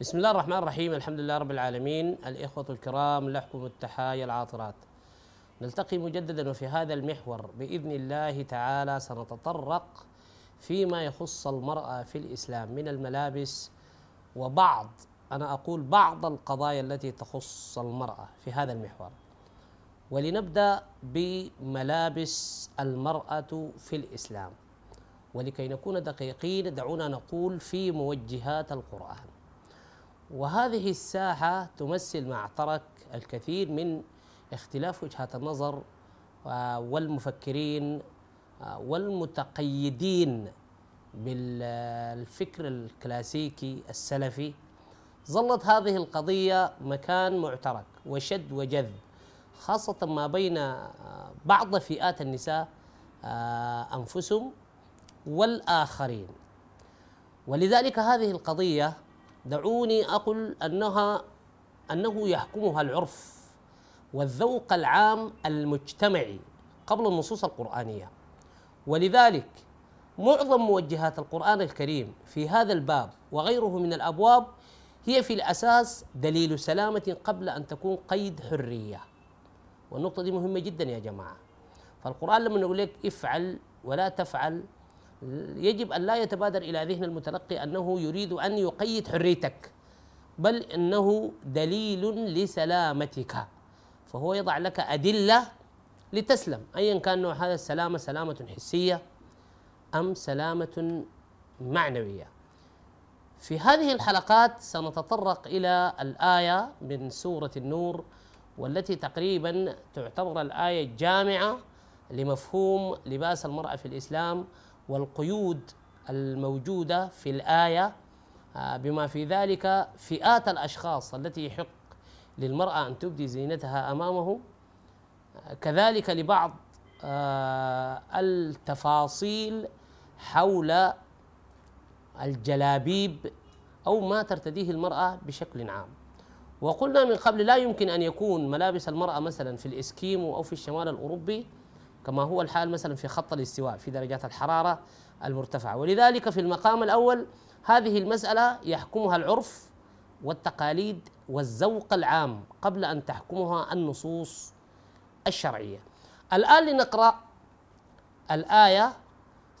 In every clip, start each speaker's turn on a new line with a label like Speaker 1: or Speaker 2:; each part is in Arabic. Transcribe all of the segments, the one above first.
Speaker 1: بسم الله الرحمن الرحيم الحمد لله رب العالمين الإخوة الكرام لكم التحايا العاطرات. نلتقي مجددا وفي هذا المحور بإذن الله تعالى سنتطرق فيما يخص المرأة في الإسلام من الملابس وبعض أنا أقول بعض القضايا التي تخص المرأة في هذا المحور. ولنبدأ بملابس المرأة في الإسلام. ولكي نكون دقيقين دعونا نقول في موجهات القرآن. وهذه الساحة تمثل معترك الكثير من اختلاف وجهات النظر آه، والمفكرين آه، والمتقيدين بالفكر الكلاسيكي السلفي. ظلت هذه القضية مكان معترك وشد وجذب خاصة ما بين آه، بعض فئات النساء أنفسهم والآخرين. ولذلك هذه القضية دعوني أقول أنها أنه يحكمها العرف والذوق العام المجتمعي قبل النصوص القرآنية. ولذلك معظم موجهات القرآن الكريم في هذا الباب وغيره من الأبواب هي في الأساس دليل سلامة قبل أن تكون قيد حرية. والنقطة دي مهمة جدا يا جماعة. فالقرآن لما نقول لك افعل ولا تفعل يجب أن لا يتبادر إلى ذهن المتلقي أنه يريد أن يقيد حريتك بل إنه دليل لسلامتك. فهو يضع لك أدلة لتسلم ايا كان نوع هذا السلامة سلامة حسية أم سلامة معنوية. في هذه الحلقات سنتطرق إلى الآية من سورة النور والتي تقريبا تعتبر الآية الجامعة لمفهوم لباس المرأة في الإسلام والقيود الموجودة في الآية آه، بما في ذلك فئات الأشخاص التي يحق للمرأة أن تبدي زينتها أمامه. آه، كذلك لبعض آه، التفاصيل حول الجلابيب أو ما ترتديه المرأة بشكل عام. وقلنا من قبل لا يمكن أن يكون ملابس المرأة مثلا في الإسكيمو أو في الشمال الأوروبي كما هو الحال مثلا في خط الاستواء في درجات الحرارة المرتفعة ولذلك في المقام الأول هذه المسألة يحكمها العرف والتقاليد والذوق العام قبل أن تحكمها النصوص الشرعية. الآن لنقرأ الآية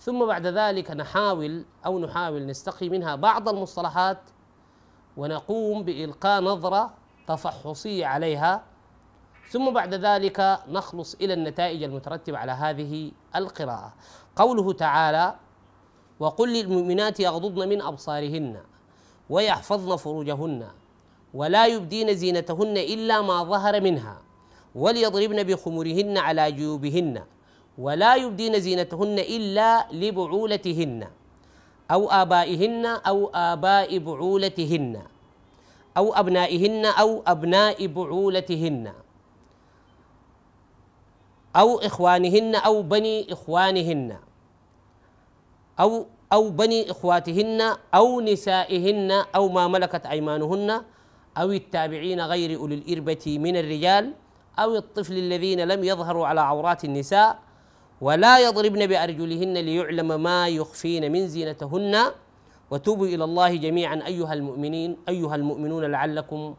Speaker 1: ثم بعد ذلك نحاول أو نحاول نستقي منها بعض المصطلحات ونقوم بإلقاء نظرة تفحصية عليها ثم بعد ذلك نخلص إلى النتائج المترتبة على هذه القراءة. قوله تعالى وقل للمؤمنات يغضضن من أبصارهن ويحفظن فروجهن ولا يبدين زينتهن إلا ما ظهر منها وليضربن بخمرهن على جيوبهن ولا يبدين زينتهن إلا لبعولتهن أو آبائهن أو آباء بعولتهن أو أبنائهن أو أبناء بعولتهن أو إخوانهن أو بني إخوانهن. أو أو بني إخواتهن أو نسائهن أو ما ملكت أيمانهن أو التابعين غير أولي الإربة من الرجال أو الطفل الذين لم يظهروا على عورات النساء ولا يضربن بأرجلهن ليعلم ما يخفين من زينتهن. وتوبوا إلى الله جميعا أيها المؤمنين أيها المؤمنون لعلكم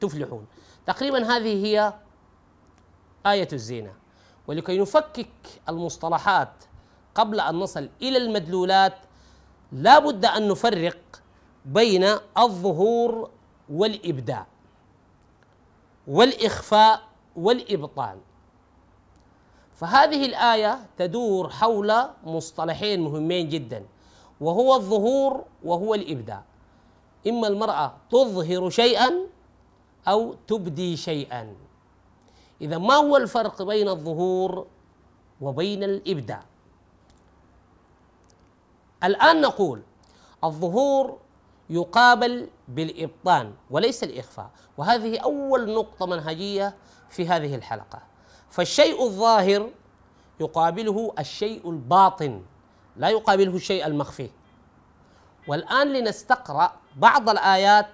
Speaker 1: تفلحون. تقريبا هذه هي آية الزينة. ولكي نفكك المصطلحات قبل أن نصل إلى المدلولات لا بد أن نفرق بين الظهور والإبداع والإخفاء والإبطان. فهذه الآية تدور حول مصطلحين مهمين جدا وهو الظهور وهو الإبداع. إما المرأة تظهر شيئا أو تبدي شيئا. إذا ما هو الفرق بين الظهور وبين الإبداع؟ الآن نقول الظهور يقابل بالإبطان وليس الإخفاء وهذه أول نقطة منهجية في هذه الحلقة. فالشيء الظاهر يقابله الشيء الباطن لا يقابله الشيء المخفي. والآن لنستقرأ بعض الآيات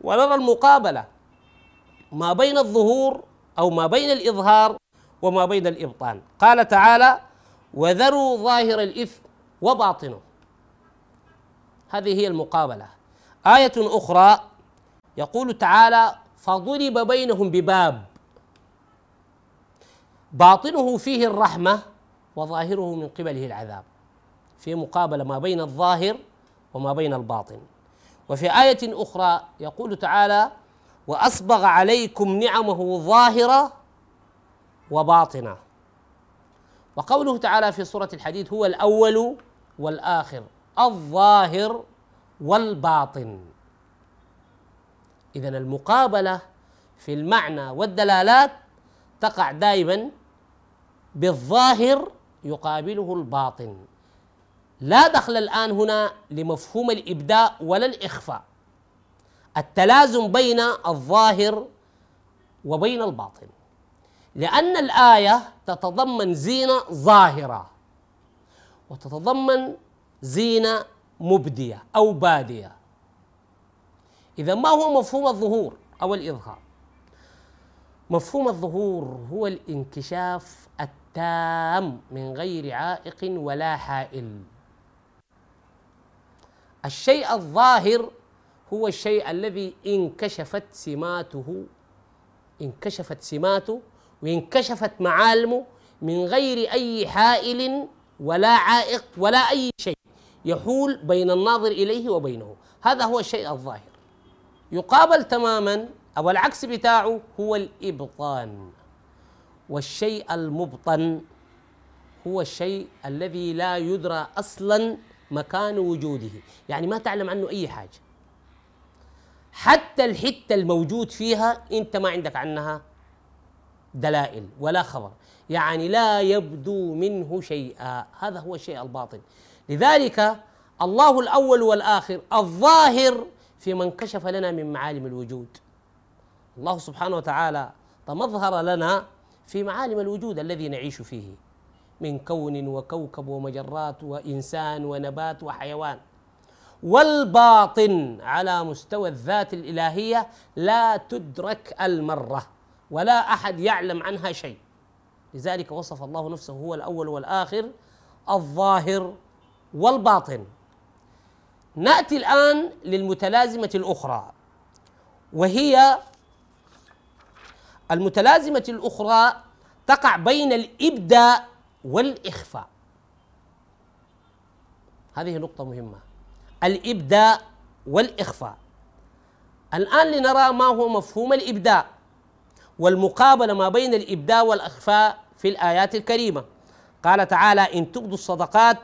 Speaker 1: ونرى المقابلة ما بين الظهور أو ما بين الإظهار وما بين الإبطان. قال تعالى وذروا ظاهر الإثم وباطنه. هذه هي المقابلة. آية أخرى يقول تعالى فضرب بينهم بباب. باطنه فيه الرحمة وظاهره من قبله العذاب. في مقابلة ما بين الظاهر وما بين الباطن. وفي آية أخرى يقول تعالى واسبغ عليكم نعمه ظاهرة وباطنة. وقوله تعالى في سورة الحديد هو الأول والآخر الظاهر والباطن. اذا المقابلة في المعنى والدلالات تقع دائما بالظاهر يقابله الباطن. لا دخل الآن هنا لمفهوم الإبداء ولا الإخفاء. التلازم بين الظاهر وبين الباطن. لأن الآية تتضمن زينة ظاهرة وتتضمن زينة مبدية أو بادية. إذا ما هو مفهوم الظهور أو الإظهار؟ مفهوم الظهور هو الانكشاف التام من غير عائق ولا حائل. الشيء الظاهر هو الشيء الذي انكشفت سماته انكشفت سماته وانكشفت معالمه من غير أي حائل ولا عائق ولا أي شيء يحول بين الناظر إليه وبينه. هذا هو الشيء الظاهر. يقابل تماما أو العكس بتاعه هو الإبطان. والشيء المبطن هو الشيء الذي لا يدرى أصلا مكان وجوده. يعني ما تعلم عنه أي حاجة. حتى الحتة الموجود فيها انت ما عندك عنها دلائل ولا خبر. يعني لا يبدو منه شيئا. هذا هو الشيء الباطن لذلك الله الأول والآخر الظاهر في من كشف لنا من معالم الوجود. الله سبحانه وتعالى تمظهر لنا في معالم الوجود الذي نعيش فيه. من كون وكوكب ومجرات وإنسان ونبات وحيوان. والباطن على مستوى الذات الإلهية لا تدرك المرة ولا أحد يعلم عنها شيء. لذلك وصف الله نفسه هو الأول والآخر الظاهر والباطن. نأتي الآن للمتلازمة الأخرى وهي المتلازمة الأخرى تقع بين الإبداء والإخفاء. هذه نقطة مهمة. الإبداء والإخفاء. الآن لنرى ما هو مفهوم الإبداء والمقابلة ما بين الإبداء والإخفاء في الآيات الكريمة. قال تعالى إن تبدوا الصدقات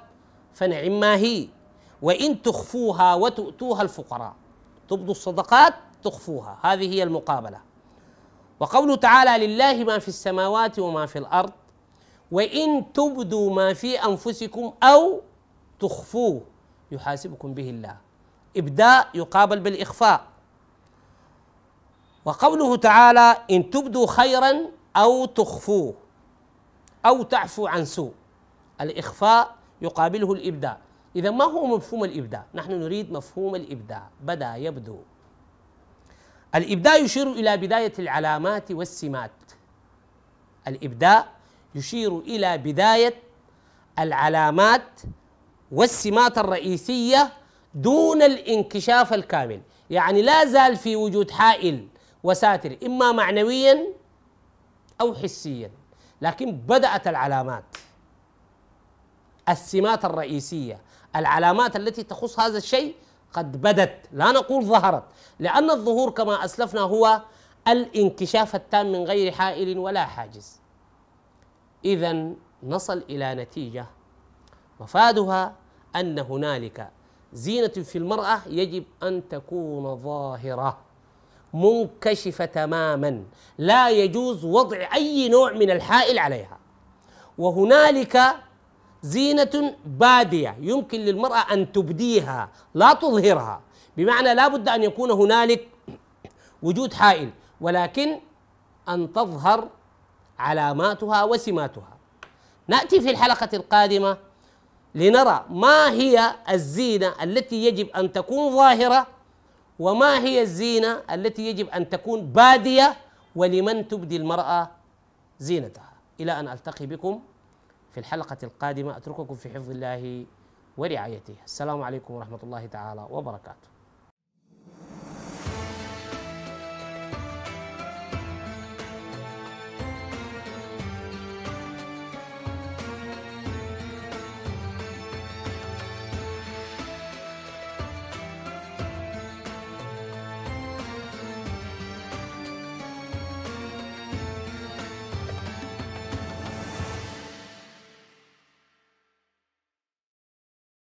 Speaker 1: فنعم ما هي وإن تخفوها وتؤتوها الفقراء. تبدوا الصدقات تخفوها. هذه هي المقابلة. وقوله تعالى لله ما في السماوات وما في الأرض وإن تبدوا ما في أنفسكم أو تخفوه. يحاسبكم به الله. إبداء يقابل بالإخفاء. وقوله تعالى إن تبدوا خيرا أو تخفوه أو تعفو عن سوء. الإخفاء يقابله الإبداء. إذا ما هو مفهوم الإبداء؟ نحن نريد مفهوم الابداع بدا يبدو. الإبداء يشير إلى بداية العلامات والسمات. الإبداء يشير إلى بداية العلامات والسمات الرئيسية دون الانكشاف الكامل. يعني لا زال في وجود حائل وساتر إما معنويا أو حسيا. لكن بدأت العلامات. السمات الرئيسية العلامات التي تخص هذا الشيء قد بدت لا نقول ظهرت. لأن الظهور كما أسلفنا هو الانكشاف التام من غير حائل ولا حاجز. اذا نصل إلى نتيجة مفادها أن هنالك زينة في المرأة يجب أن تكون ظاهرة منكشفة تماما لا يجوز وضع أي نوع من الحائل عليها. وهنالك زينة بادية يمكن للمرأة أن تبديها لا تظهرها. بمعنى لا بد أن يكون هنالك وجود حائل ولكن أن تظهر علاماتها وسماتها. نأتي في الحلقة القادمة لنرى ما هي الزينة التي يجب أن تكون ظاهرة وما هي الزينة التي يجب أن تكون بادية ولمن تبدي المرأة زينتها. إلى أن ألتقي بكم في الحلقة القادمة. أترككم في حفظ الله ورعايته. السلام عليكم ورحمة الله تعالى وبركاته.